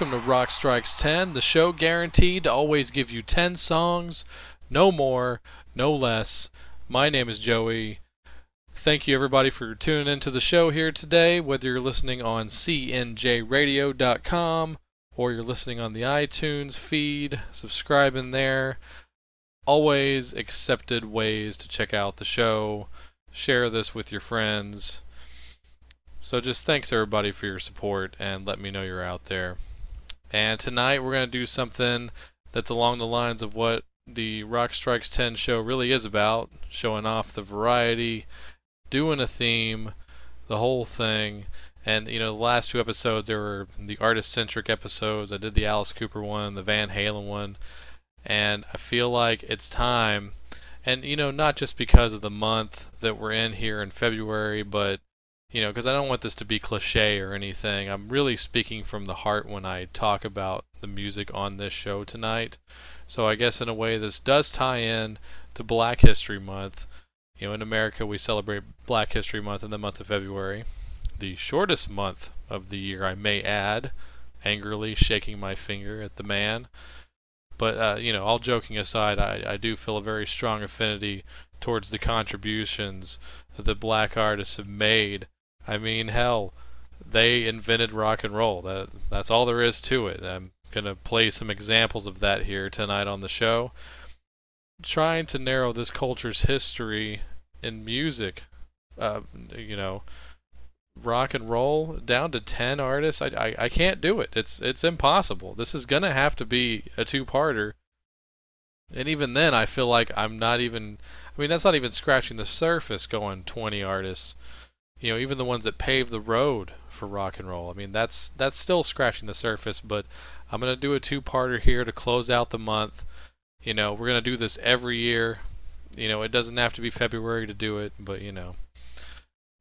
welcome to Rock Strikes 10, the show guaranteed to always give you 10 songs, no more, no less. My name is Joey. Thank you everybody for tuning into the show here today, whether you're listening on cnjradio.com or you're listening on the iTunes feed, subscribing there. Always accepted ways to check out the show. Share this with your friends so just thanks everybody for your support and let me know you're out there. And tonight we're going to do something that's along the lines of what the Rock Strikes 10 show really is about, showing off the variety, doing a theme, the whole thing. And you know, the last two episodes there were the artist-centric episodes. I did the Alice Cooper one, the Van Halen one, and I feel like it's time. And you know, not just because of the month that we're in here in February, but you know, because I don't want this to be cliche or anything. I'm really speaking from the heart when I talk about the music on this show tonight. So I guess in a way this does tie in to Black History Month. You know, in America we celebrate Black History Month in the month of February, the shortest month of the year, I may add, angrily shaking my finger at the man. But uh, you know, all joking aside, I, I do feel a very strong affinity towards the contributions that the black artists have made I mean, hell, they invented rock and roll. That that's all there is to it. I'm gonna play some examples of that here tonight on the show. Trying to narrow this culture's history in music, uh, you know, rock and roll down to ten artists. I, I I can't do it. It's it's impossible. This is gonna have to be a two-parter. And even then, I feel like I'm not even. I mean, that's not even scratching the surface. Going 20 artists you know, even the ones that paved the road for rock and roll. I mean, that's that's still scratching the surface, but I'm to do a two-parter here to close out the month. You know, we're to do this every year. You know, it doesn't have to be February to do it, but you know,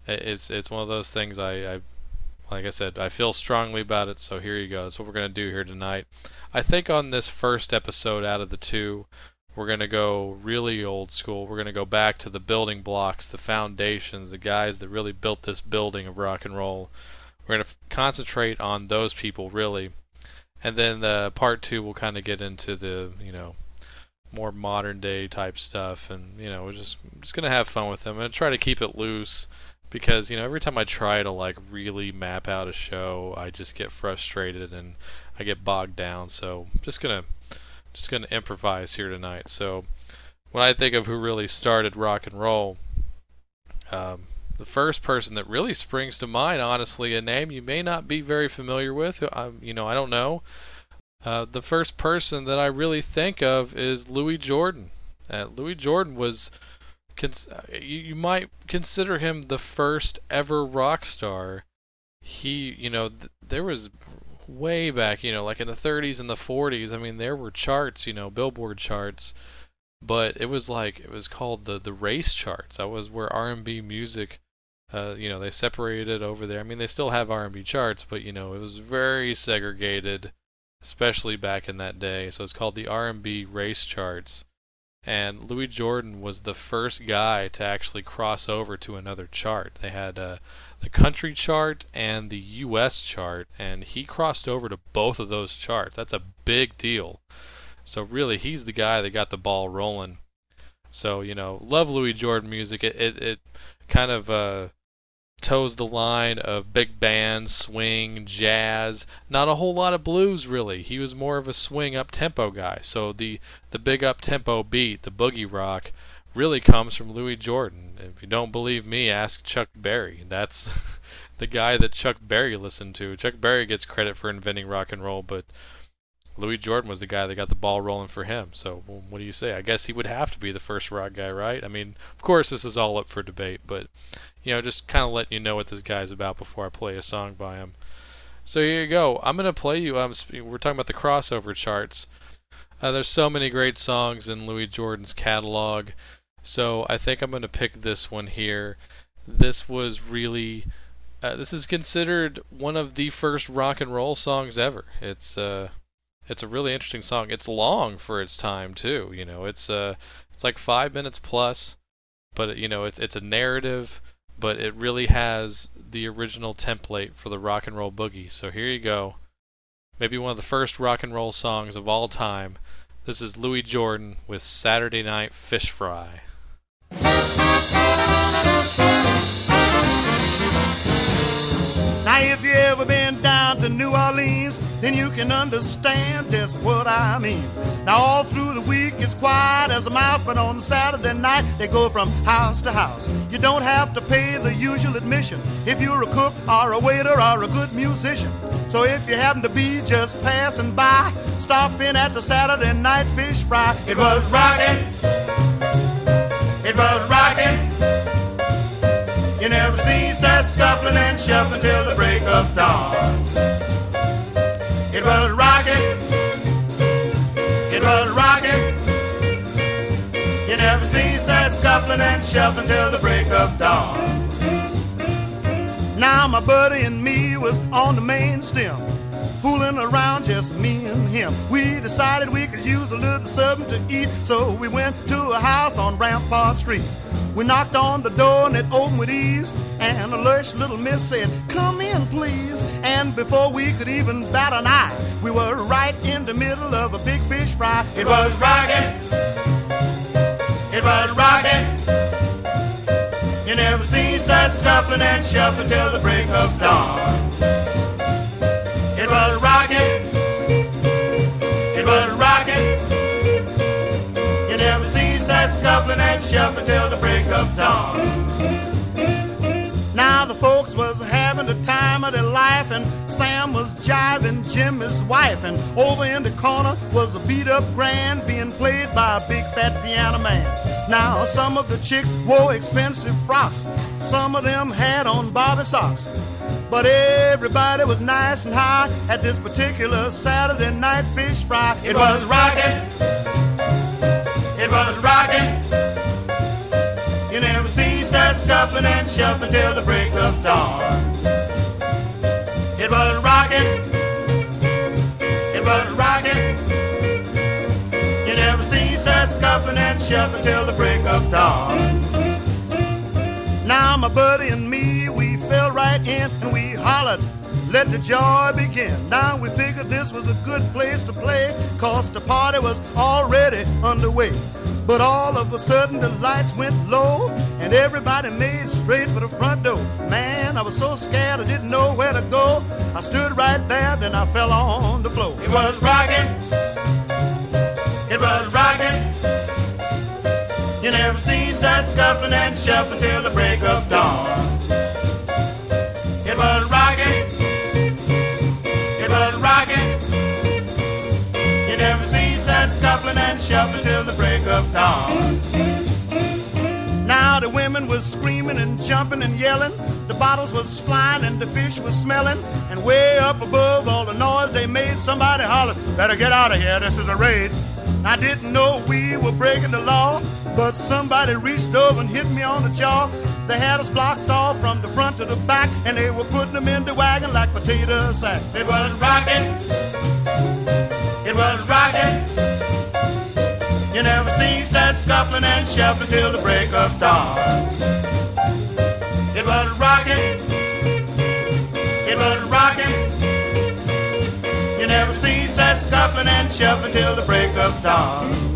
it's it's one of those things I, I like I said, I feel strongly about it, so here you go. That's what we're to do here tonight. I think on this first episode out of the two, we're going to go really old school. We're going to go back to the building blocks, the foundations, the guys that really built this building of rock and roll. We're going to f- concentrate on those people really. And then the part 2 we'll kind of get into the, you know, more modern day type stuff and, you know, we're just just going to have fun with them and try to keep it loose because, you know, every time I try to like really map out a show, I just get frustrated and I get bogged down. So, just going to just going to improvise here tonight. So, when I think of who really started rock and roll, um, the first person that really springs to mind, honestly, a name you may not be very familiar with, I, you know, I don't know. Uh, the first person that I really think of is Louis Jordan. Uh, Louis Jordan was, cons- you, you might consider him the first ever rock star. He, you know, th- there was way back, you know, like in the 30s and the 40s. I mean, there were charts, you know, Billboard charts, but it was like it was called the the race charts. That was where R&B music, uh, you know, they separated over there. I mean, they still have R&B charts, but you know, it was very segregated, especially back in that day. So it's called the R&B race charts. And Louis Jordan was the first guy to actually cross over to another chart. They had uh, the country chart and the US chart, and he crossed over to both of those charts. That's a big deal. So really, he's the guy that got the ball rolling. So you know, love Louis Jordan music. It it, it kind of uh, toes the line of big band, swing, jazz. Not a whole lot of blues really. He was more of a swing up tempo guy. So the the big up tempo beat, the boogie rock, really comes from Louis Jordan. If you don't believe me, ask Chuck Berry. That's the guy that Chuck Berry listened to. Chuck Berry gets credit for inventing rock and roll, but Louis Jordan was the guy that got the ball rolling for him. So, what do you say? I guess he would have to be the first rock guy, right? I mean, of course, this is all up for debate, but you know, just kind of letting you know what this guy's about before I play a song by him. So here you go. I'm gonna play you. Um, we're talking about the crossover charts. Uh, there's so many great songs in Louis Jordan's catalog. So I think I'm to pick this one here. This was really, uh, this is considered one of the first rock and roll songs ever. It's uh, it's a really interesting song. It's long for its time too. You know, it's uh, it's like five minutes plus, but you know, it's it's a narrative, but it really has the original template for the rock and roll boogie. So here you go. maybe one of the first rock and roll songs of all time. This is Louis Jordan with Saturday Night Fish Fry. Now, if you ever been then you can understand just what I mean. Now, all through the week it's quiet as a mouse, but on Saturday night they go from house to house. You don't have to pay the usual admission if you're a cook or a waiter or a good musician. So if you happen to be just passing by, stop in at the Saturday night fish fry. It was rocking. It was rocking. You never seen such scuffling and shuffling till the break of dawn. It was rocking. It was rocking. You never seen such scuffling and shuffling till the break of dawn. Now my buddy and me was on the main stem fooling around, just me and him. We decided we could use a little something to eat, so we went to a house on Rampart Street. We knocked on the door and it opened with ease. And a lush little miss said, Come in, please. And before we could even bat an eye, we were right in the middle of a big fish fry. It was rocking. It was rocking. You never seen such scuffling and shuffling till the break of dawn. It was rocking. Scuffling and shuffling till the break of dawn. Now the folks was having the time of their life, and Sam was jiving Jim, his wife, and over in the corner was a beat up grand being played by a big fat piano man. Now some of the chicks wore expensive frocks, some of them had on bobby socks. But everybody was nice and high at this particular Saturday night fish fry. It was rocking it was rocking. You never ceased that scuffling and shuffling till the break of dawn. It was rocking. It was rocking. You never ceased that scuffling and shuffling till the break of dawn. Now my buddy and me, we fell right in and we hollered let the joy begin. Now we figured this was a good place to play, cause the party was already underway. But all of a sudden the lights went low and everybody made straight for the front door. Man, I was so scared I didn't know where to go. I stood right there, then I fell on the floor. It was rocking. It was rocking. You never seen such scuffling and shuffling till the break of dawn. It was rocking. It was rocking. You never seen such scuffling and shuffling till the break of dawn. Now the women was screaming and jumping and yelling. The bottles was flying and the fish was smelling. And way up above all the noise they made, somebody hollered, Better get out of here, this is a raid. I didn't know we were breaking the law, but somebody reached over and hit me on the jaw. They had us blocked off from the front to the back, and they were putting them in the wagon like potato sacks. It was rocking. It was rocking. Scuffling and shuffling till the break of dawn. It was rocking. It was rocking. You never cease that scuffling and shuffling till the break of dawn.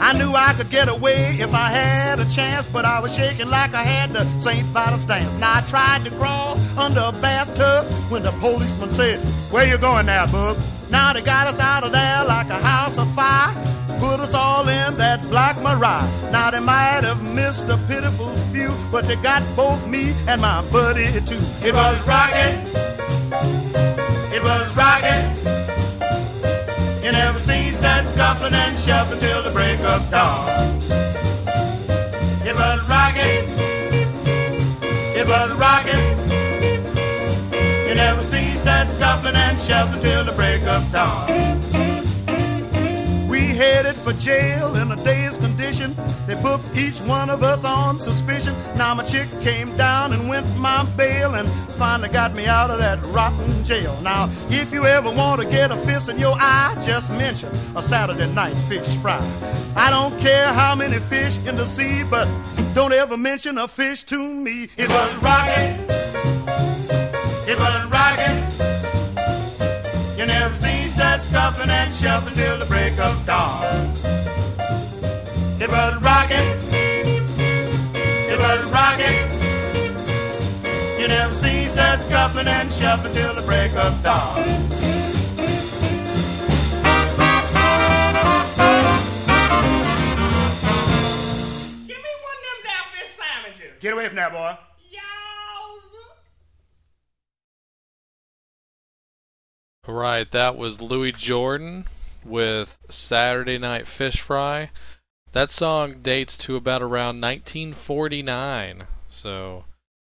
I knew I could get away if I had a chance, but I was shaking like I had the St. Vitus dance. Now I tried to crawl under a bathtub when the policeman said, Where you going now, bub? Now they got us out of there like a house of fire. Put us all in that black Mariah. Now they might have missed a pitiful few, but they got both me and my buddy too. It was rocking. It was rocking. You never seen such scuffling and shuffling till the break of dawn. It was rocking. It was rocking never cease that scuffling and shuffling till the break of dawn. Headed for jail in a dazed condition. They put each one of us on suspicion. Now my chick came down and went my bail and finally got me out of that rotten jail. Now, if you ever want to get a fist in your eye, just mention a Saturday night fish fry. I don't care how many fish in the sea, but don't ever mention a fish to me. It was rocking. And shuffling till the break of dawn. It was rocking. It was rocking. You never seen such scuffling and shuffling till the break of dawn. Give me one of them damn sandwiches. Get away from that boy. Right, that was Louis Jordan with Saturday Night Fish Fry. That song dates to about around 1949. So,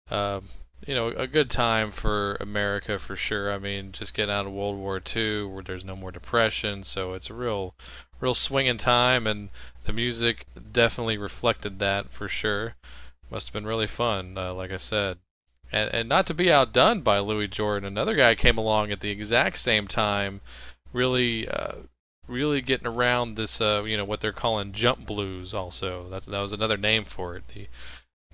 uh, you know, a good time for America for sure. I mean, just getting out of World War II, where there's no more depression, so it's a real, real swinging time, and the music definitely reflected that for sure. Must have been really fun, uh, like I said. And, and not to be outdone by Louis Jordan, another guy came along at the exact same time, really, uh, really getting around this, uh, you know, what they're calling jump blues. Also, that's that was another name for it. He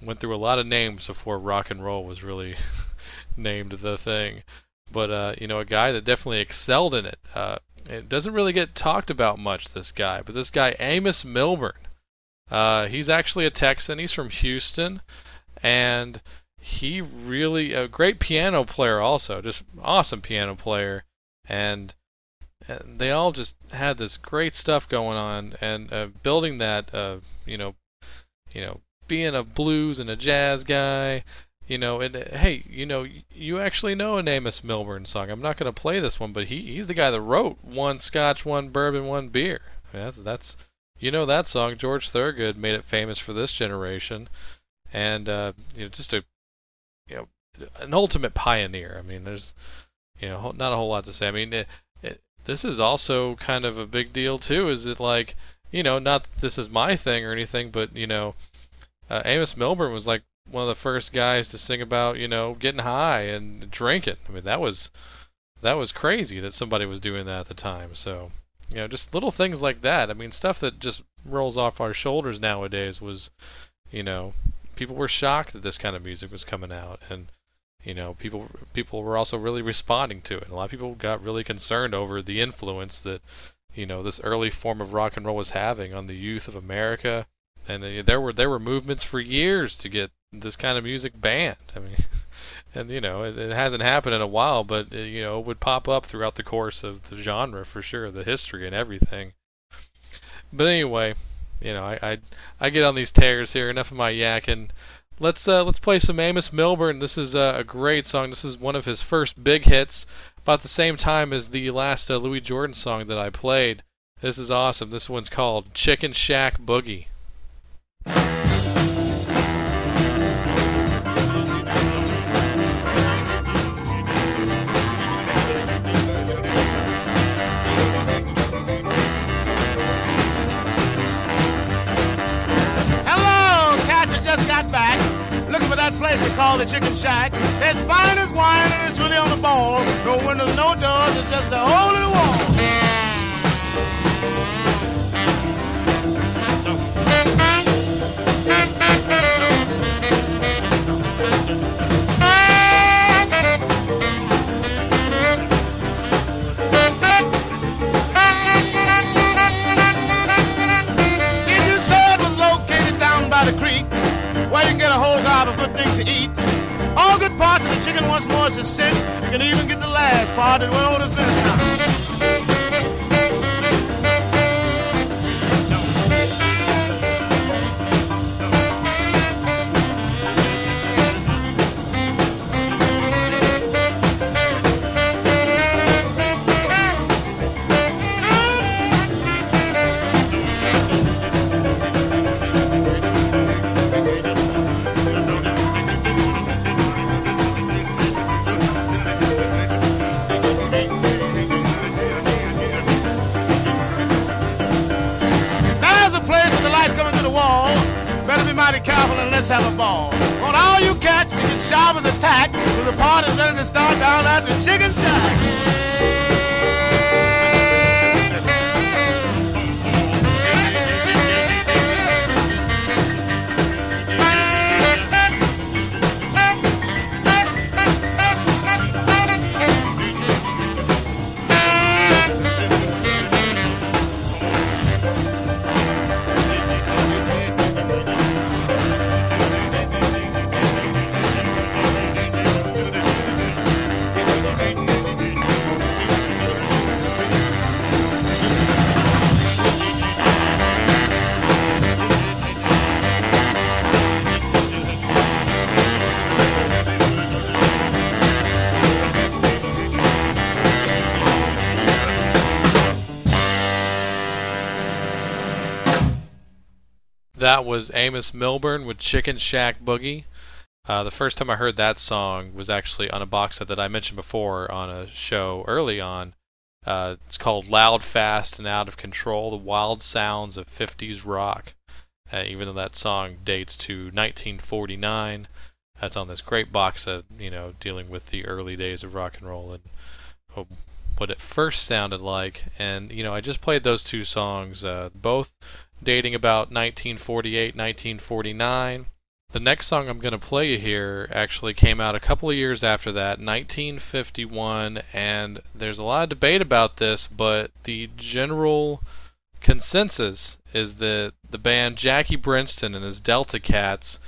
went through a lot of names before rock and roll was really named the thing. But uh, you know, a guy that definitely excelled in it. Uh, it doesn't really get talked about much. This guy, but this guy Amos Milburn. Uh, he's actually a Texan. He's from Houston, and he really a great piano player. Also, just awesome piano player, and, and they all just had this great stuff going on, and uh, building that. Uh, you know, you know, being a blues and a jazz guy. You know, and uh, hey, you know, you actually know an Amos Milburn song. I'm not going to play this one, but he he's the guy that wrote one Scotch, one bourbon, one beer. That's that's you know that song. George Thorogood made it famous for this generation, and uh, you know, just a an ultimate pioneer. I mean, there's you know not a whole lot to say. I mean, it, it, this is also kind of a big deal too. Is it like you know, not that this is my thing or anything, but you know, uh, Amos Milburn was like one of the first guys to sing about you know getting high and drinking. I mean, that was that was crazy that somebody was doing that at the time. So you know, just little things like that. I mean, stuff that just rolls off our shoulders nowadays was, you know, people were shocked that this kind of music was coming out, and you know, people people were also really responding to it. A lot of people got really concerned over the influence that, you know, this early form of rock and roll was having on the youth of America, and uh, there were there were movements for years to get this kind of music banned. I mean. and you know it, it, hasn't happened in a while, but it, uh, you know it would pop up throughout the course of the genre for sure, the history and everything. But anyway, you know I I, I get on these tears here. Enough of my yakking. Let's uh, let's play some Amos Milburn. This is uh, a great song. This is one of his first big hits, about the same time as the last uh, Louis Jordan song that I played. This is awesome. This one's called Chicken Shack Boogie. Place they call the Chicken Shack. It's fine as wine and it's really on the ball. No windows, no doors, it's just a hole in the wall. Last part that was Amos Milburn with Chicken Shack Boogie. Uh, the first time I heard that song was actually on a box set that I mentioned before on a show early on. Uh, it's called Loud, Fast, and Out of Control The Wild Sounds of 50s Rock. Uh, even though that song dates to 1949, that's on this great box set, you know, dealing with the early days of rock and roll and oh, what it first sounded like. And, you know, I just played those two songs, uh, both dating about 1948, 1949. The next song I'm going to play you here actually came out a couple of years after that, 1951, and there's a lot of debate about this, but the general consensus is that the band Jackie Brenston and his Delta Cats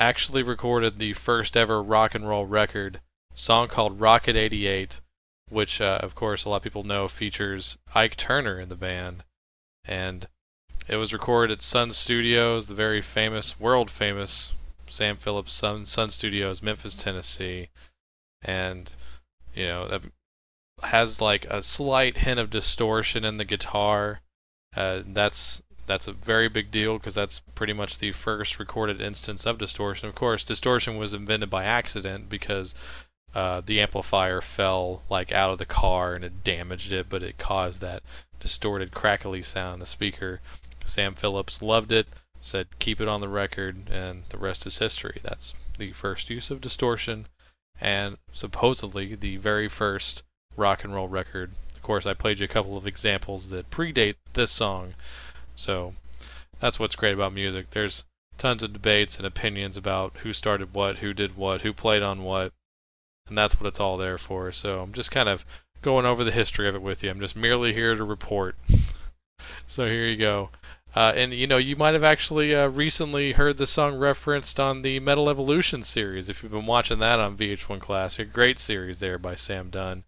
actually recorded the first ever rock and roll record, song called Rocket 88, which uh, of course a lot of people know features Ike Turner in the band. And it was recorded at Sun Studios, the very famous, world famous Sam Phillips Sun, Sun Studios, Memphis, Tennessee. And, you know, that has like a slight hint of distortion in the guitar. Uh, that's that's a very big deal because that's pretty much the first recorded instance of distortion. Of course, distortion was invented by accident because uh, the amplifier fell like out of the car and it damaged it, but it caused that distorted, crackly sound in the speaker. Sam Phillips loved it, said keep it on the record, and the rest is history. That's the first use of distortion, and supposedly the very first rock and roll record. Of course, I played you a couple of examples that predate this song, so that's what's great about music. There's tons of debates and opinions about who started what, who did what, who played on what, and that's what it's all there for. So I'm just kind of going over the history of it with you. I'm just merely here to report. So here you go. Uh, and you know, you might have actually uh, recently heard the song referenced on the Metal Evolution series if you've been watching that on VH1 Classic. Great series there by Sam Dunn.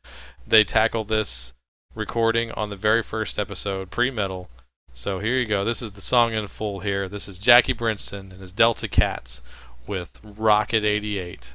They tackled this recording on the very first episode, pre-metal. So here you go. This is the song in full here. This is Jackie Brenston and his Delta Cats with Rocket 88.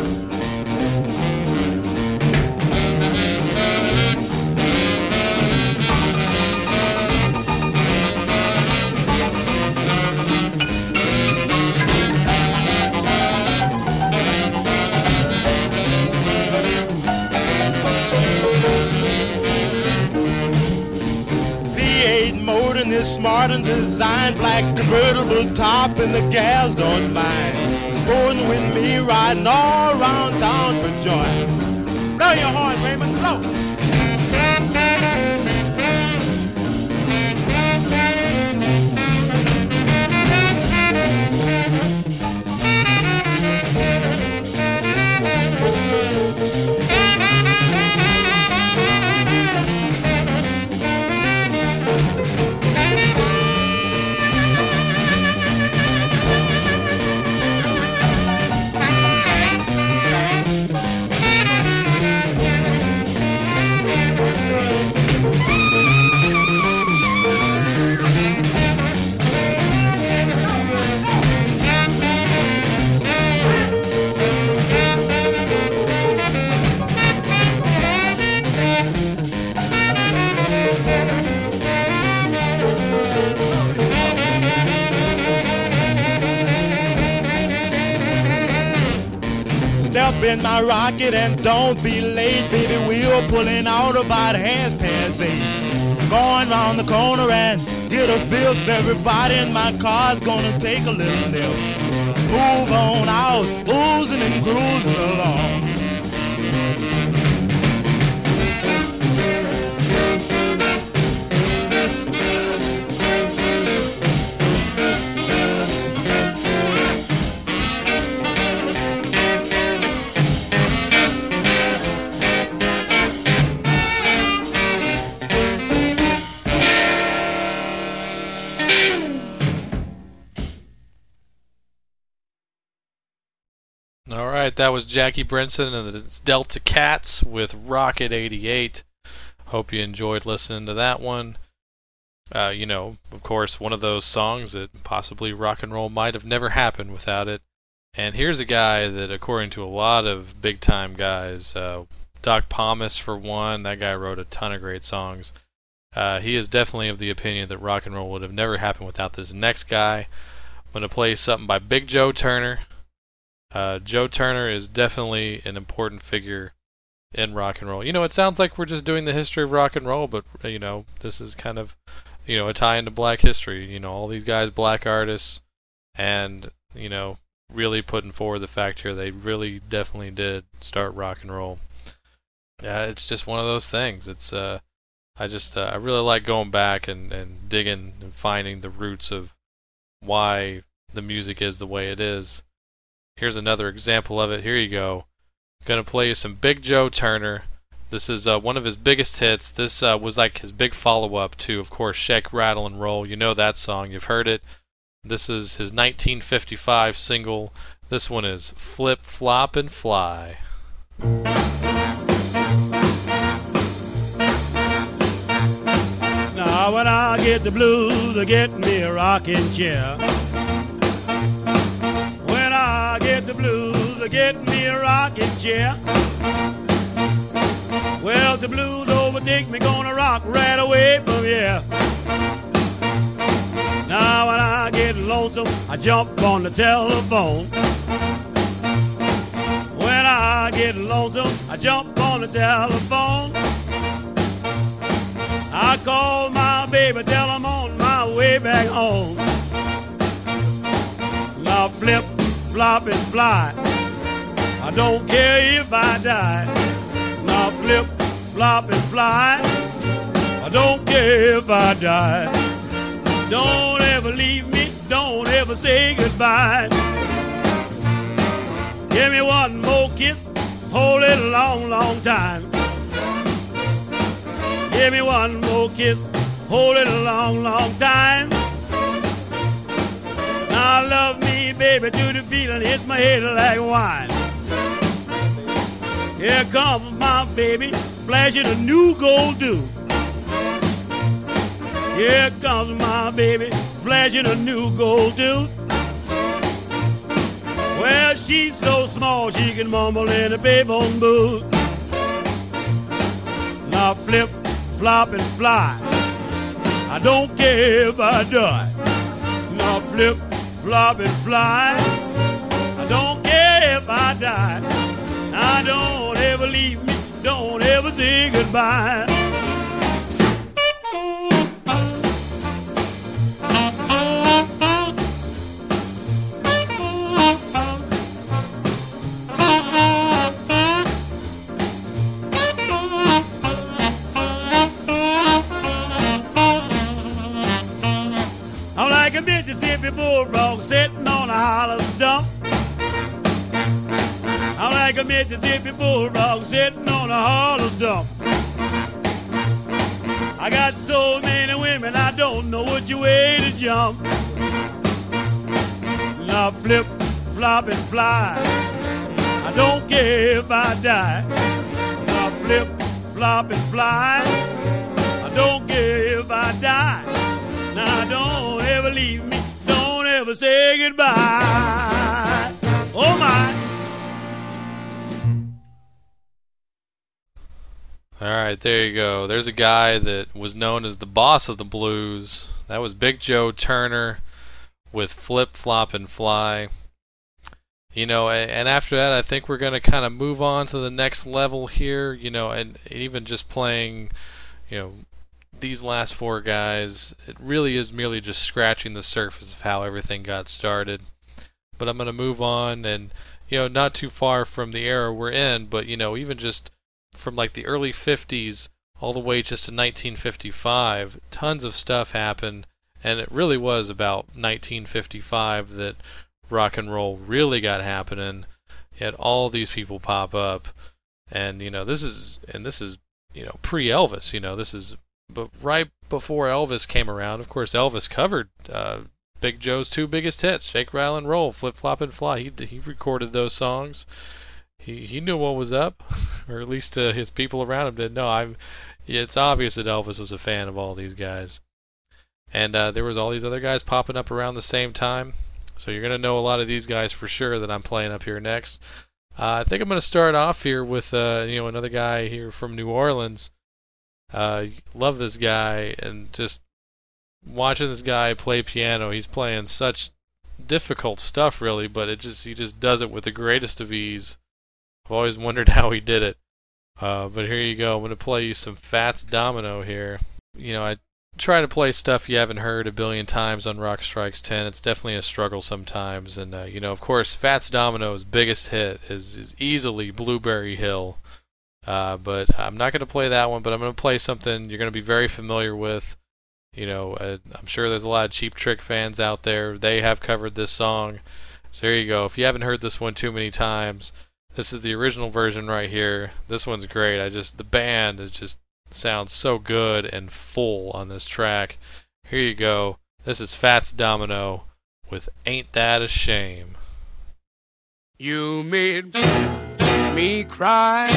Is smart and designed, black convertible top, and the gals don't mind. Sporting with me, riding all around town for joy. Blow your horn, Raymond, blow. In my rocket and don't be late, baby. We're pulling out about half past eight. Going round the corner and get a fifth. Everybody in my car's gonna take a little nip. Move on out, oozing and cruising along. Right, that was Jackie Brenston and the Delta Cats with Rocket 88. Hope you enjoyed listening to that one. Uh, you know, of course, one of those songs that possibly rock and roll might have never happened without it. And here's a guy that, according to a lot of big time guys, uh, Doc Pomus for one, that guy wrote a ton of great songs. Uh, he is definitely of the opinion that rock and roll would have never happened without this next guy. I'm going to play something by Big Joe Turner. Uh, Joe Turner is definitely an important figure in rock and roll. You know, it sounds like we're just doing the history of rock and roll, but you know, this is kind of you know a tie into Black history. You know, all these guys, black artists, and you know, really putting forward the fact here they really definitely did start rock and roll. Yeah, it's just one of those things. It's uh, I just uh, I really like going back and and digging and finding the roots of why the music is the way it is. Here's another example of it. Here you go. Gonna play you some Big Joe Turner. This is uh, one of his biggest hits. This uh, was like his big follow-up to, of course, Shake, Rattle, and Roll. You know that song. You've heard it. This is his 1955 single. This one is Flip, Flop, and Fly. Now when I get the blues, get me a rocking chair. I get me a rocking chair. Well, the blues overtake me, gonna rock right away from here. Now when I get lonesome, I jump on the telephone. When I get lonesome, I jump on the telephone. I call my baby, tell I'm on my way back home. Now flip, flop, and fly. I don't care if I die. Now flip, flop, and fly. I don't care if I die. Don't ever leave me, don't ever say goodbye. Give me one more kiss, hold it a long, long time. Give me one more kiss, hold it a long, long time. Now love me, baby, to the feeling hits my head like wine. Here comes my baby, flashing a new gold tooth. Here comes my baby, flashing a new gold tooth. Well, she's so small she can mumble in a payphone booth. Now flip, flop, and fly. I don't care if I die. Now flip, flop, and fly. I don't care if I die. Now don't ever leave me, don't ever say goodbye. I'm like a Mississippi bulldog a Mississippi bulldog sitting on a hollow stump. I got so many women, I don't know which way to jump. Now flip, flop, and fly. I don't care if I die. Now flip, flop, and fly. I don't care if I die. Now don't ever leave me. Don't ever say goodbye. All right, there you go. There's a guy that was known as the boss of the blues. That was Big Joe Turner with Flip, Flop, and Fly. You know, and after that, I think we're going to kind of move on to the next level here. You know, and even just playing, you know, these last four guys, it really is merely just scratching the surface of how everything got started. But I'm going to move on and, you know, not too far from the era we're in, but, you know, even just from like the early 50s all the way just to 1955, tons of stuff happened, and it really was about 1955 that rock and roll really got happening. You had all these people pop up, and you know this is and this is you know pre Elvis. You know this is but right before Elvis came around. Of course, Elvis covered uh, Big Joe's two biggest hits, Shake, Rattle, and Roll, Flip, Flop, and Fly. He he recorded those songs. He he knew what was up, or at least uh, his people around him did. No, I'm. It's obvious that Elvis was a fan of all these guys, and uh, there was all these other guys popping up around the same time. So you're gonna know a lot of these guys for sure that I'm playing up here next. Uh, I think I'm gonna start off here with uh, you know another guy here from New Orleans. Uh, love this guy and just watching this guy play piano, he's playing such difficult stuff, really, but it just he just does it with the greatest of ease. I've always wondered how he did it. Uh, but here you go. I'm gonna play you some Fats Domino here. You know, I try to play stuff you haven't heard a billion times on Rock Strikes 10. It's definitely a struggle sometimes, and uh, you know, of course, Fats Domino's biggest hit is is easily Blueberry Hill. Uh, but I'm not going to play that one, but I'm going to play something you're going to be very familiar with. You know, uh, I'm sure there's a lot of Cheap Trick fans out there. They have covered this song. So here you go. If you haven't heard this one too many times, this is the original version right here. This one's great. I just the band is just sounds so good and full on this track. Here you go. This is Fats Domino with Ain't That a Shame. You made me cry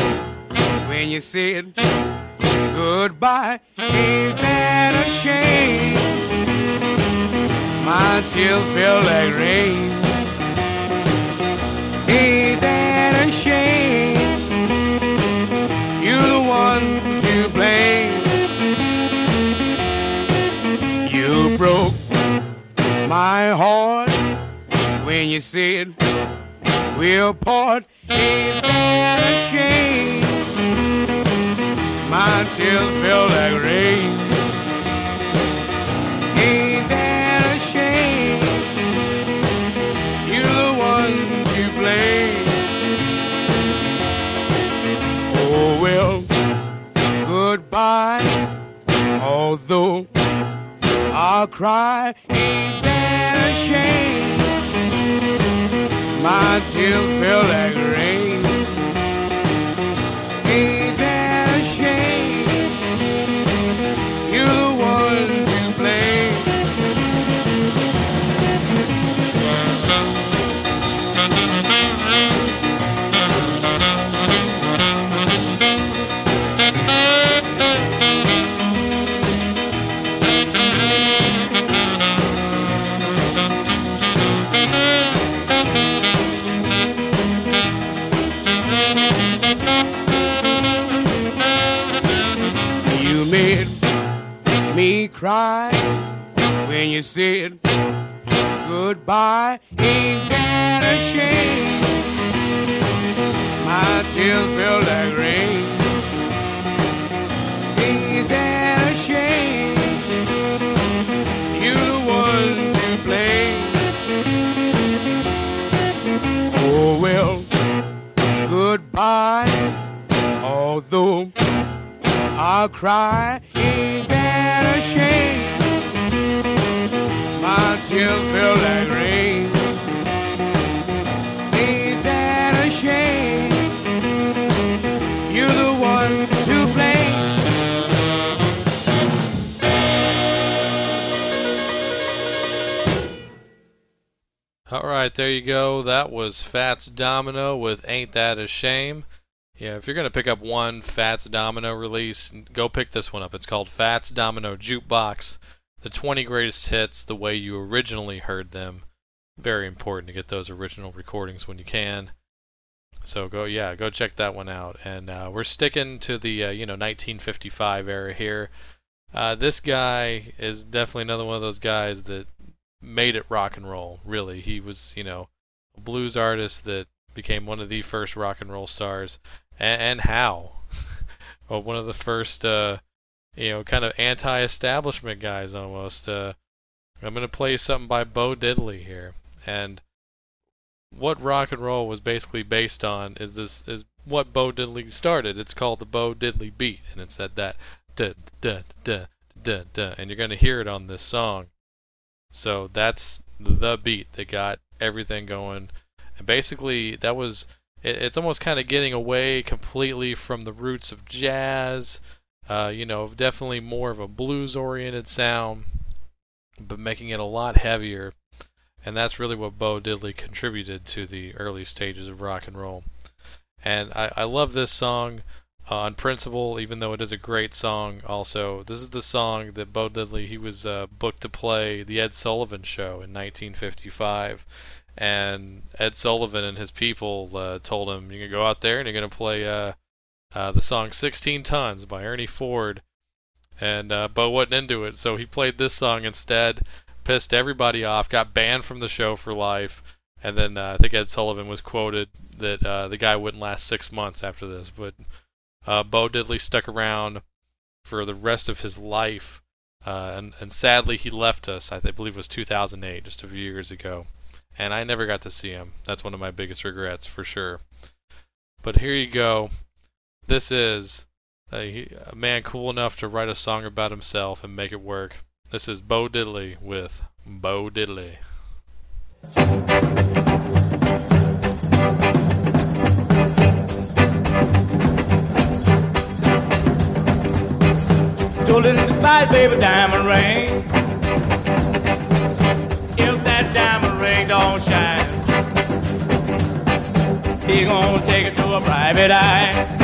when you said goodbye. Ain't that a shame? My tears feel like rain. Shame? You're the one to blame. You broke my heart when you said we'll part. Ain't that a shame? My tears feel like rain. I'll cry, ain't that a shame? My tears feel like rain. Ain't that a shame? You're you said goodbye. Ain't that a shame? My tears feel like rain. Ain't that a shame? You're the one to blame. Oh well, goodbye. Although I'll cry, Tears feel rain. Ain't that a shame? You're the one to blame. All right, there you go. That was Fats Domino with Ain't That a Shame. Yeah, if you're going to pick up one Fats Domino release, go pick this one up. It's called Fats Domino Jukebox. The 20 greatest hits the way you originally heard them. Very important to get those original recordings when you can. So go, yeah, go check that one out. And uh, we're sticking to the uh, you know 1955 era here. Uh, this guy is definitely another one of those guys that made it rock and roll. Really, he was you know a blues artist that became one of the first rock and roll stars, and, and how? well, one of the first uh, you know kind of anti-establishment guys almost. Uh, I'm gonna play something by Bo Diddley here, and what rock and roll was basically based on is this is what Bo Diddley started. It's called the Bo Diddley beat, and it's that that da da da da da, and you're gonna hear it on this song. So that's the beat that got everything going, and basically that was it, it's almost kind of getting away completely from the roots of jazz. Uh, you know, definitely more of a blues-oriented sound. but making it a lot heavier. And that's really what Bo Diddley contributed to the early stages of rock and roll. And I, I love this song uh, on principle, even though it is a great song. Also, this is the song that Bo Diddley he was uh, booked to play the Ed Sullivan Show in 1955, and Ed Sullivan and his people uh, told him, "You're gonna go out there and you're gonna play uh, the song 16 Tons by Ernie Ford." And uh, Bo wasn't into it, so he played this song instead. Pissed everybody off, got banned from the show for life. And then uh, I think Ed Sullivan was quoted that uh, the guy wouldn't last six months after this. But uh, Bo Diddley stuck around for the rest of his life, uh, and, and sadly he left us. I believe it was 2008, just a few years ago, and I never got to see him. That's one of my biggest regrets for sure. But here you go. This is a, a man cool enough to write a song about himself and make it work. This is Bo Diddley with Bo Diddley. Told her to buy baby diamond ring. If that diamond ring don't shine, he gonna take it to a private eye.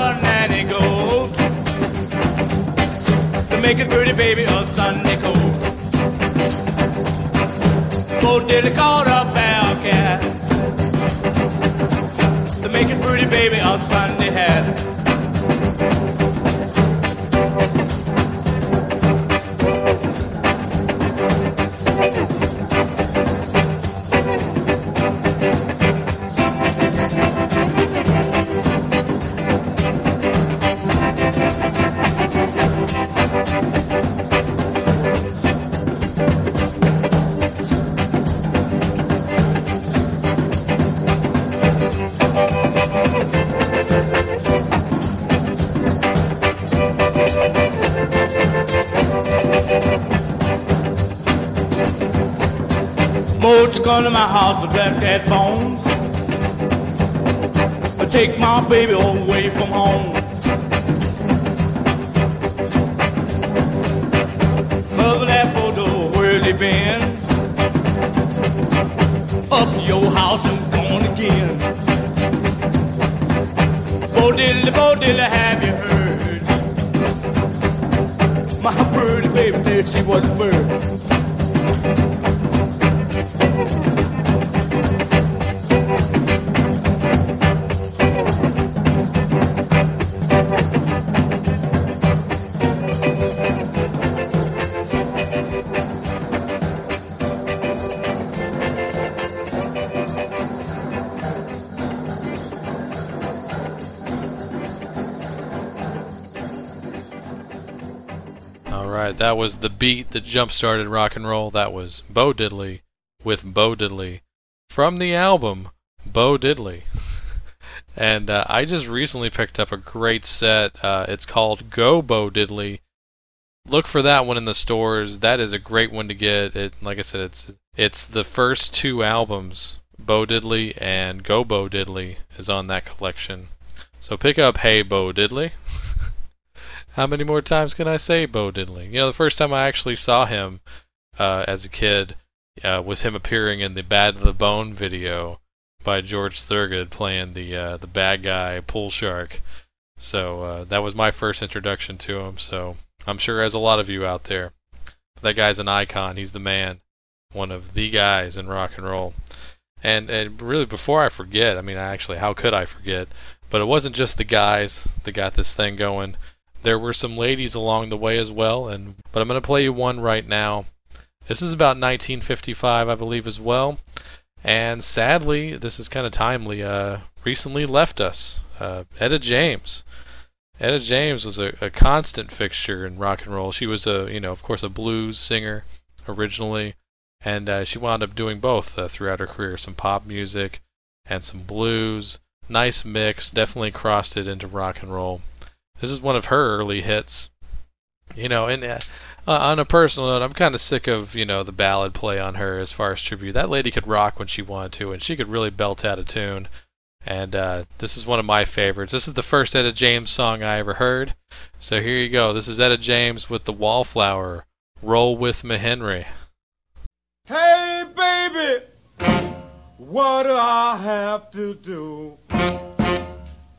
make a pretty baby a Sunday coat. Oh, dearly called a bell cat to make a pretty baby a Sunday Come to my house and black that bones? Or take my baby away from home. Mother that photo, where's he been? Up to your house and gone again. Bo Diddley, Bo Diddley, have you heard? My pretty baby said she was a bird. That was the beat that jump started rock and roll. That was Bo Diddley with Bo Diddley from the album Bo Diddley. and uh, I just recently picked up a great set. Uh, it's called Go Bo Diddley. Look for that one in the stores. That is a great one to get. It, like I said, it's it's the first two albums. Bo Diddley and Go Bo Diddley is on that collection. So pick up Hey Bo Diddley. How many more times can I say Bo Diddley? You know, the first time I actually saw him uh, as a kid uh, was him appearing in the Bad to the Bone video by George Thorogood playing the uh, the bad guy Pool Shark. So uh, that was my first introduction to him. So I'm sure as a lot of you out there, that guy's an icon. He's the man, one of the guys in rock and roll. And and really, before I forget, I mean, actually, how could I forget? But it wasn't just the guys that got this thing going. There were some ladies along the way as well, and but I'm going to play you one right now. This is about 1955, I believe, as well. And sadly, this is kind of timely. Uh, recently left us, uh, Etta James. Etta James was a, a constant fixture in rock and roll. She was a, you know, of course, a blues singer originally, and uh, she wound up doing both uh, throughout her career some pop music and some blues. Nice mix, definitely crossed it into rock and roll. This is one of her early hits. You know, and uh, uh on a personal note, I'm kind of sick of, you know, the ballad play on her as far as tribute. That lady could rock when she wanted to, and she could really belt out a tune. And uh, this is one of my favorites. This is the first Etta James song I ever heard. So here you go. This is Etta James with the Wallflower. Roll with me, Henry. Hey, baby, what do I have to do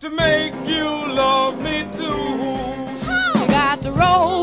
to make you love me too? You got to roll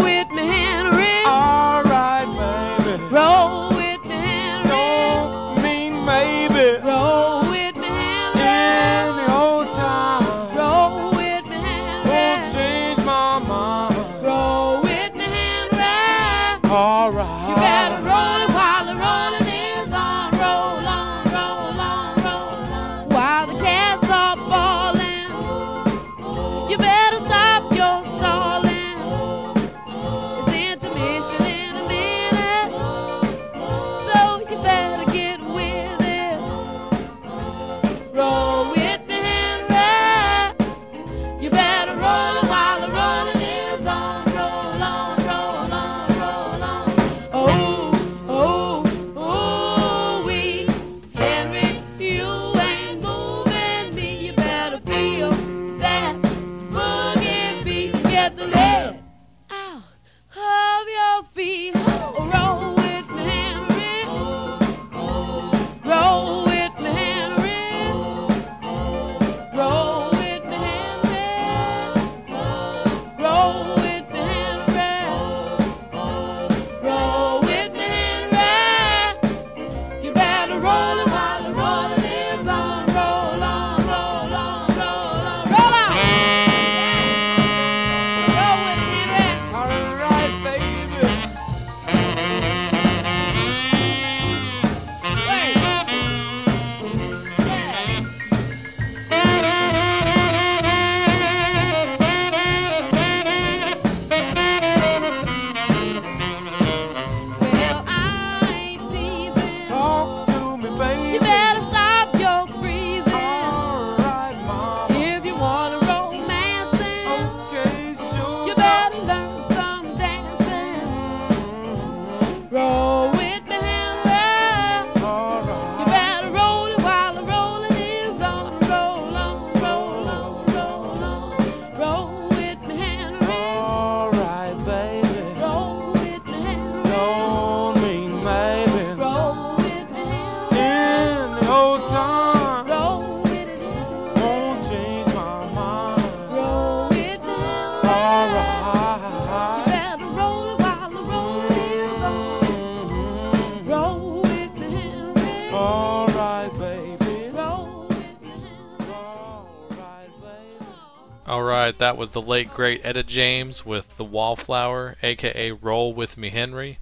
was the late great Etta James with the Wallflower, aka Roll with Me Henry.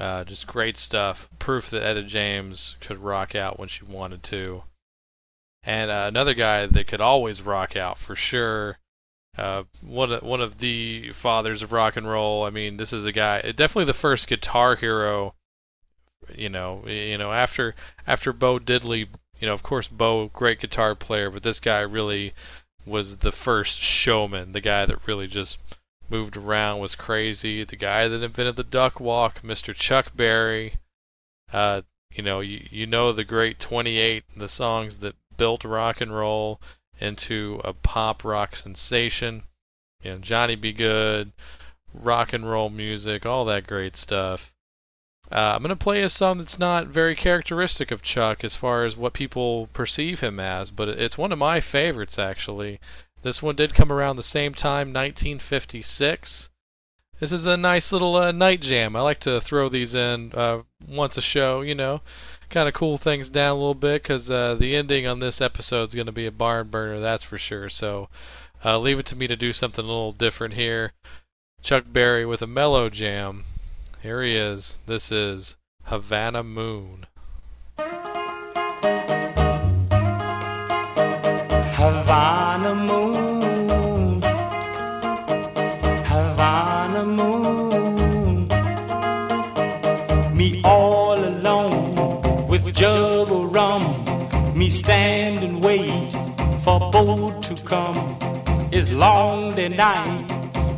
Uh, just great stuff. Proof that Etta James could rock out when she wanted to. And uh, another guy that could always rock out for sure. Uh, one of one of the fathers of rock and roll. I mean, this is a guy, definitely the first guitar hero. You know, you know after after Bo Diddley. You know, of course, Bo, great guitar player, but this guy really was the first showman, the guy that really just moved around, was crazy, the guy that invented the duck walk, Mr. Chuck Berry. Uh, you know, you, you know the great 28, the songs that built rock and roll into a pop rock sensation. You know, Johnny B. Goode, rock and roll music, all that great stuff. Uh, I'm going to play a song that's not very characteristic of Chuck as far as what people perceive him as, but it's one of my favorites actually. This one did come around the same time, 1956. This is a nice little uh, night jam. I like to throw these in uh, once a show, you know, kind of cool things down a little bit because uh, the ending on this episode is going to be a barn burner, that's for sure. So uh, leave it to me to do something a little different here. Chuck Berry with a mellow jam. Here he is. This is Havana Moon. Havana Moon. Havana Moon. Me all alone with jug of rum. Me stand and wait for boat to come. It's long the night.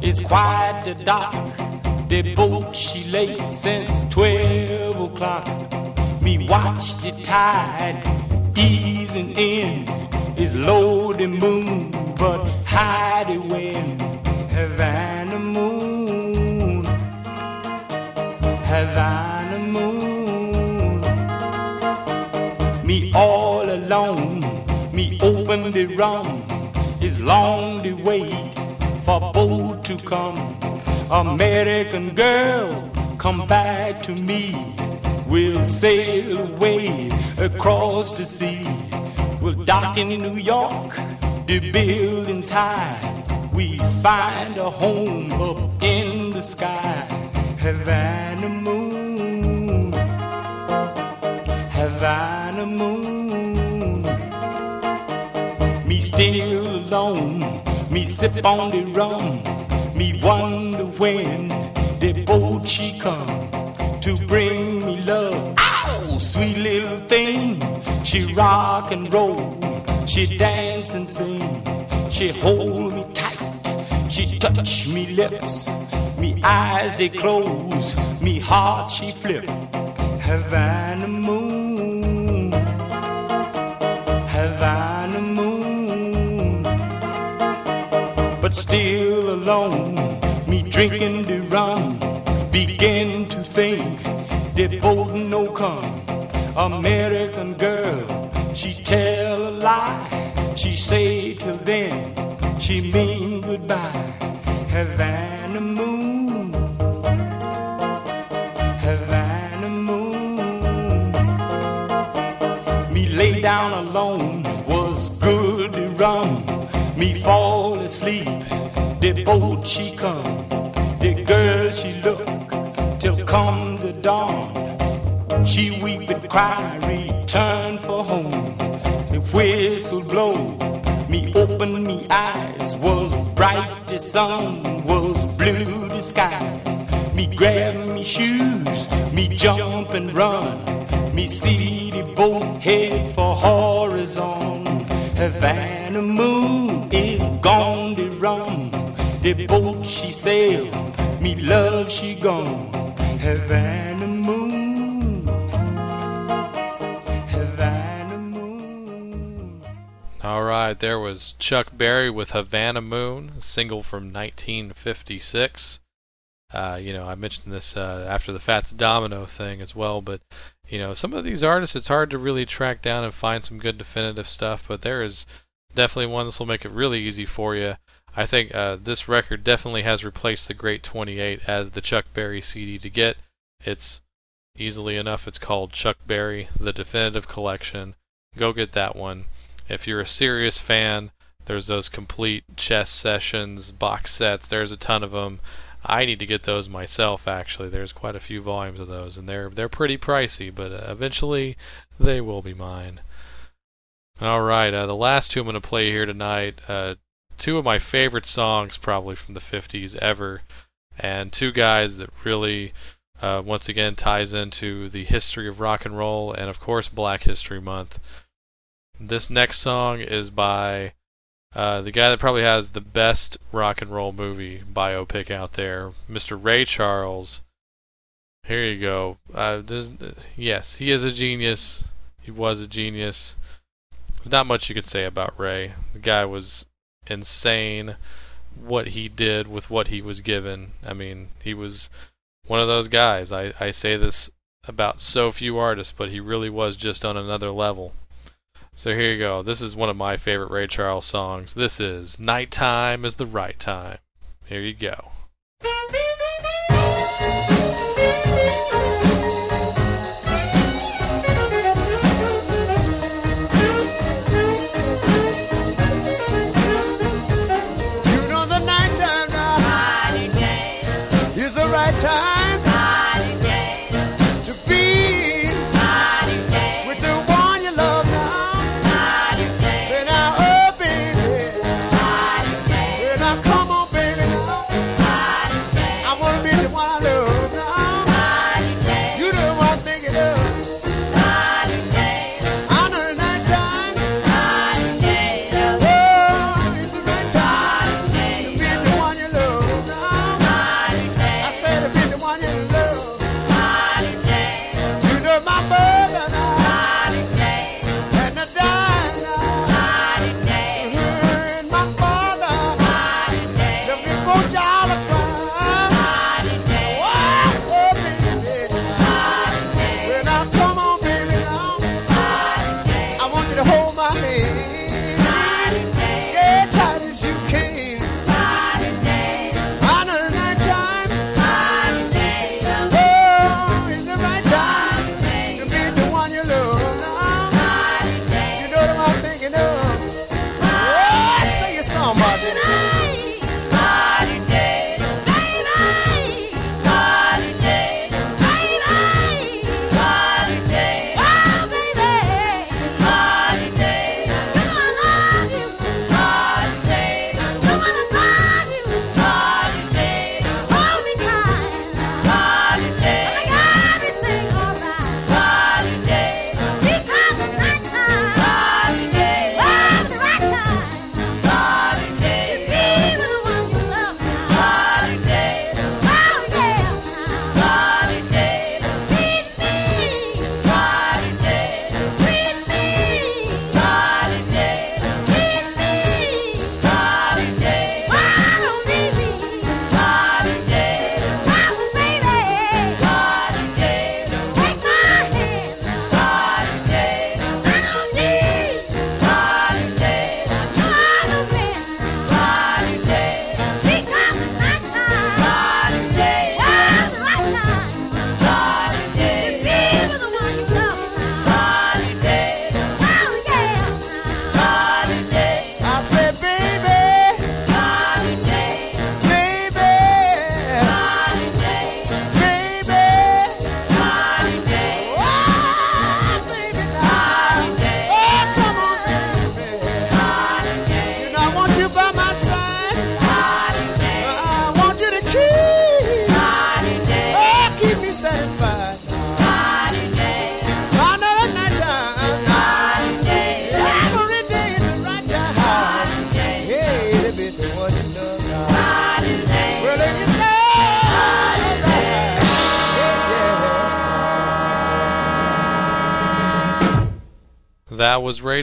It's quiet the dark the boat she late since twelve o'clock. Me watch the tide easing in. It's low the moon, but high the wind. Havana moon, Havana moon. Me all alone, me open the rum. It's long the wait for boat to come. American girl, come back to me. We'll sail away across the sea. We'll dock in New York, the buildings high. We find a home up in the sky. Havana moon, Havana moon. Me still alone, me sip on the rum. Me wonder when the boat she come to bring me love. Ow, sweet little thing. She rock and roll, she dance and sing. She hold me tight, she touch me lips. Me eyes they close, me heart she flip. Havana moon, but still alone. Me drinking the rum, begin to think the boat no come. American girl, she tell a lie. She say till then, she mean goodbye. Havana moon, Havana moon. Me lay down alone was good rum. Me fall asleep, the boat she come, the girl she look till come the dawn. She weep and cry, return for home. The whistle blow, me open me eyes was bright the sun was blue the skies. Me grab me shoes, me jump and run. Me see the boat head for horizon. Havana moon is. The boat she sail, me love she gone. Havana moon, Havana moon. All right, there was Chuck Berry with Havana Moon, a single from 1956. Uh, you know, I mentioned this uh, after the Fats Domino thing as well, but you know, some of these artists, it's hard to really track down and find some good definitive stuff. But there is definitely one this will make it really easy for you. I think uh, this record definitely has replaced the Great 28 as the Chuck Berry CD to get. It's easily enough. It's called Chuck Berry, the Definitive Collection. Go get that one. If you're a serious fan, there's those complete chess sessions, box sets. There's a ton of them. I need to get those myself. Actually, there's quite a few volumes of those, and they're they're pretty pricey, but uh, eventually they will be mine. All right, uh, the last two I'm going to play here tonight. Uh, two of my favorite songs, probably from the '50s ever, and two guys that really, uh, once again, ties into the history of rock and roll, and of course Black History Month. This next song is by uh, the guy that probably has the best rock and roll movie biopic out there, Mr. Ray Charles. Here you go. Uh, yes, he is a genius. He was a genius. There's not much you could say about Ray. The guy was insane. What he did with what he was given. I mean, he was one of those guys. I, I say this about so few artists, but he really was just on another level. So here you go. This is one of my favorite Ray Charles songs. This is Nighttime is the Right Time. Here you go.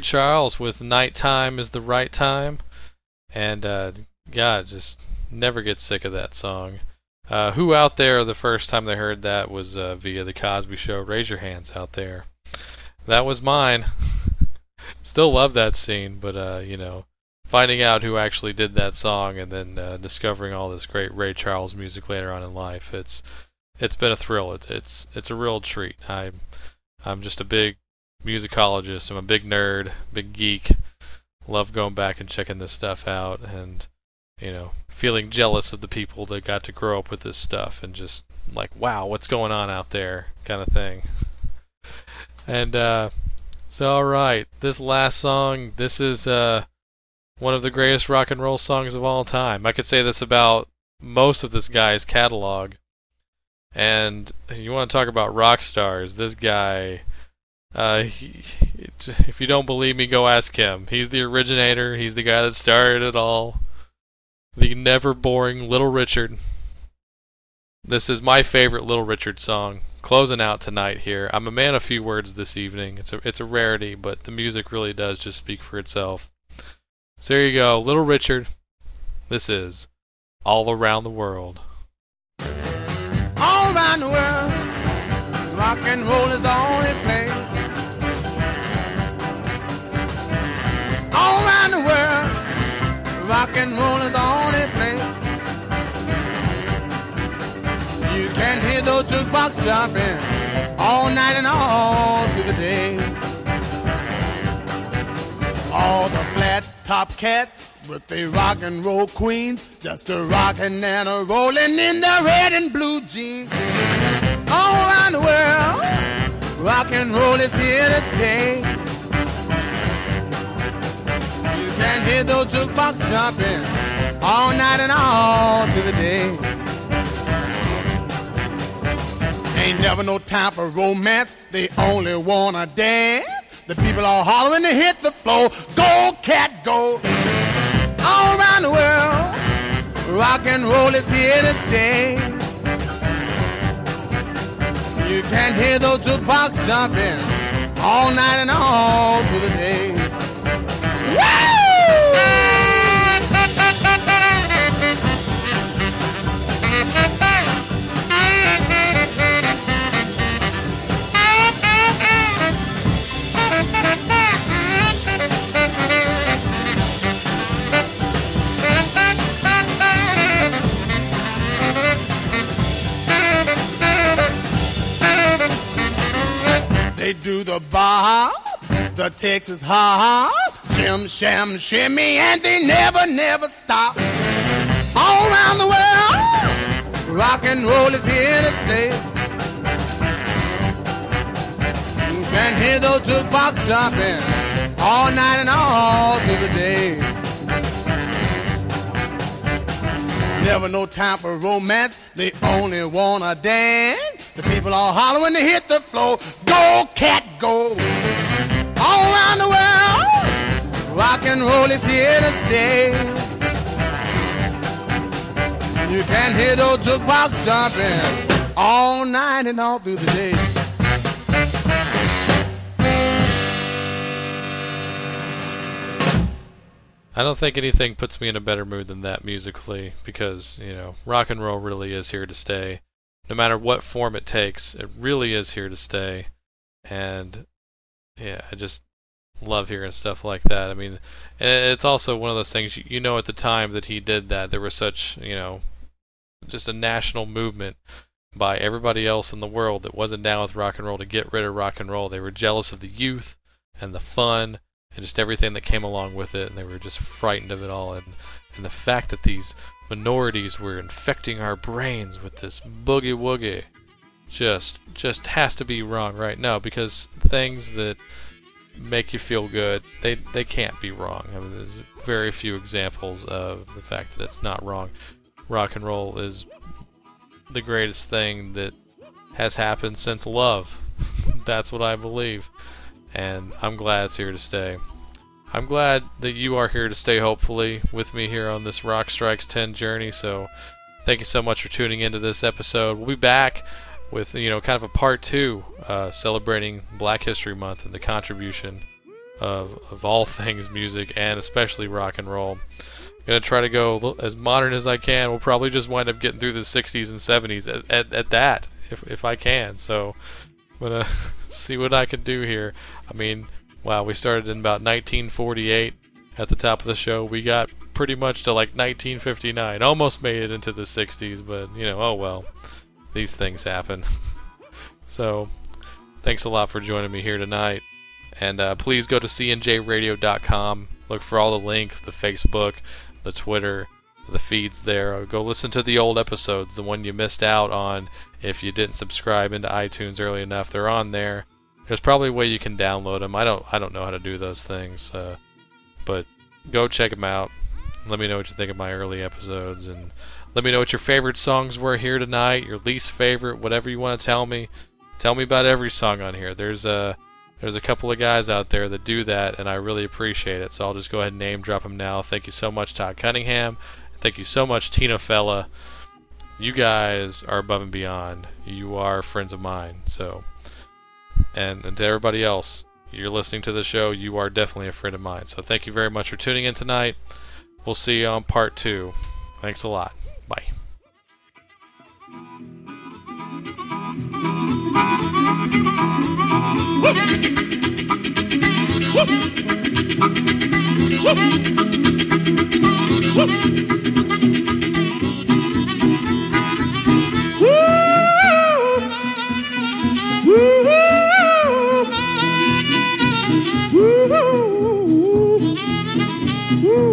Charles with "Nighttime is the Right Time," and uh, God, just never get sick of that song. Uh, who out there the first time they heard that was uh, via the Cosby Show? Raise your hands out there. That was mine. Still love that scene, but uh, you know, finding out who actually did that song and then uh, discovering all this great Ray Charles music later on in life, it's it's been a thrill. It's it's it's a real treat. I I'm just a big musicologist. I'm a big nerd, big geek. Love going back and checking this stuff out and you know, feeling jealous of the people that got to grow up with this stuff and just like, wow, what's going on out there kind of thing. And uh so all right, this last song, this is uh one of the greatest rock and roll songs of all time. I could say this about most of this guy's catalog. And you want to talk about rock stars, this guy uh, he, if you don't believe me, go ask him. He's the originator. He's the guy that started it all. The never boring Little Richard. This is my favorite Little Richard song. Closing out tonight here. I'm a man of few words this evening. It's a it's a rarity, but the music really does just speak for itself. So there you go, Little Richard. This is All Around the World. all around the world. Rock and roll is the only place. Rock and roll is the only place. You can hear those jukebox jumping all night and all through the day. All the flat top cats with the rock and roll queens, just a rockin' and a rollin' in their red and blue jeans. All around the world, rock and roll is here to stay. Can hear those jukebox jumping all night and all through the day. Ain't never no time for romance, they only wanna dance. The people are hollering to hit the floor. Go, cat, go! All around the world, rock and roll is here to stay. You can hear those jukebox jumping all night and all through the day. They do the bar, the Texas hop, shim, sham, shimmy, and they never, never stop. All around the world, rock and roll is here to stay. You can hear those jukebox jumping all night and all through the day. Never no time for romance, they only wanna dance. The people are hollering to hit the floor. Go, cat, go. All around the world, rock and roll is here to stay. You can hear those jukebox jumping all night and all through the day. I don't think anything puts me in a better mood than that musically because, you know, rock and roll really is here to stay. No matter what form it takes, it really is here to stay. And yeah, I just love hearing stuff like that. I mean, and it's also one of those things you, you know at the time that he did that there was such, you know, just a national movement by everybody else in the world that wasn't down with rock and roll to get rid of rock and roll. They were jealous of the youth and the fun and just everything that came along with it, and they were just frightened of it all. And, and the fact that these minorities were infecting our brains with this boogie woogie just just has to be wrong right now because things that make you feel good they they can't be wrong. I mean, there's very few examples of the fact that it's not wrong. Rock and roll is the greatest thing that has happened since love. That's what I believe and I'm glad it's here to stay. I'm glad that you are here to stay, hopefully, with me here on this Rock Strikes 10 journey. So, thank you so much for tuning into this episode. We'll be back with, you know, kind of a part two, uh, celebrating Black History Month and the contribution of of all things music and especially rock and roll. I'm Gonna try to go as modern as I can. We'll probably just wind up getting through the 60s and 70s at, at, at that, if if I can. So, I'm gonna see what I can do here. I mean, wow, we started in about 1948 at the top of the show. We got pretty much to like 1959. Almost made it into the 60s, but you know, oh well. These things happen. so, thanks a lot for joining me here tonight. And uh, please go to cnjradio.com. Look for all the links, the Facebook, the Twitter, the feeds there. Go listen to the old episodes, the one you missed out on if you didn't subscribe into iTunes early enough. They're on there. There's probably a way you can download them. I don't I don't know how to do those things, uh, but go check them out. Let me know what you think of my early episodes, and let me know what your favorite songs were here tonight. Your least favorite, whatever you want to tell me. Tell me about every song on here. There's a there's a couple of guys out there that do that, and I really appreciate it. So I'll just go ahead and name drop them now. Thank you so much, Todd Cunningham. Thank you so much, Tina Fella. You guys are above and beyond. You are friends of mine. So, and, and to everybody else, you're listening to the show. You are definitely a friend of mine. So thank you very much for tuning in tonight. We'll see you on part two. Thanks a lot. Bye. Woo!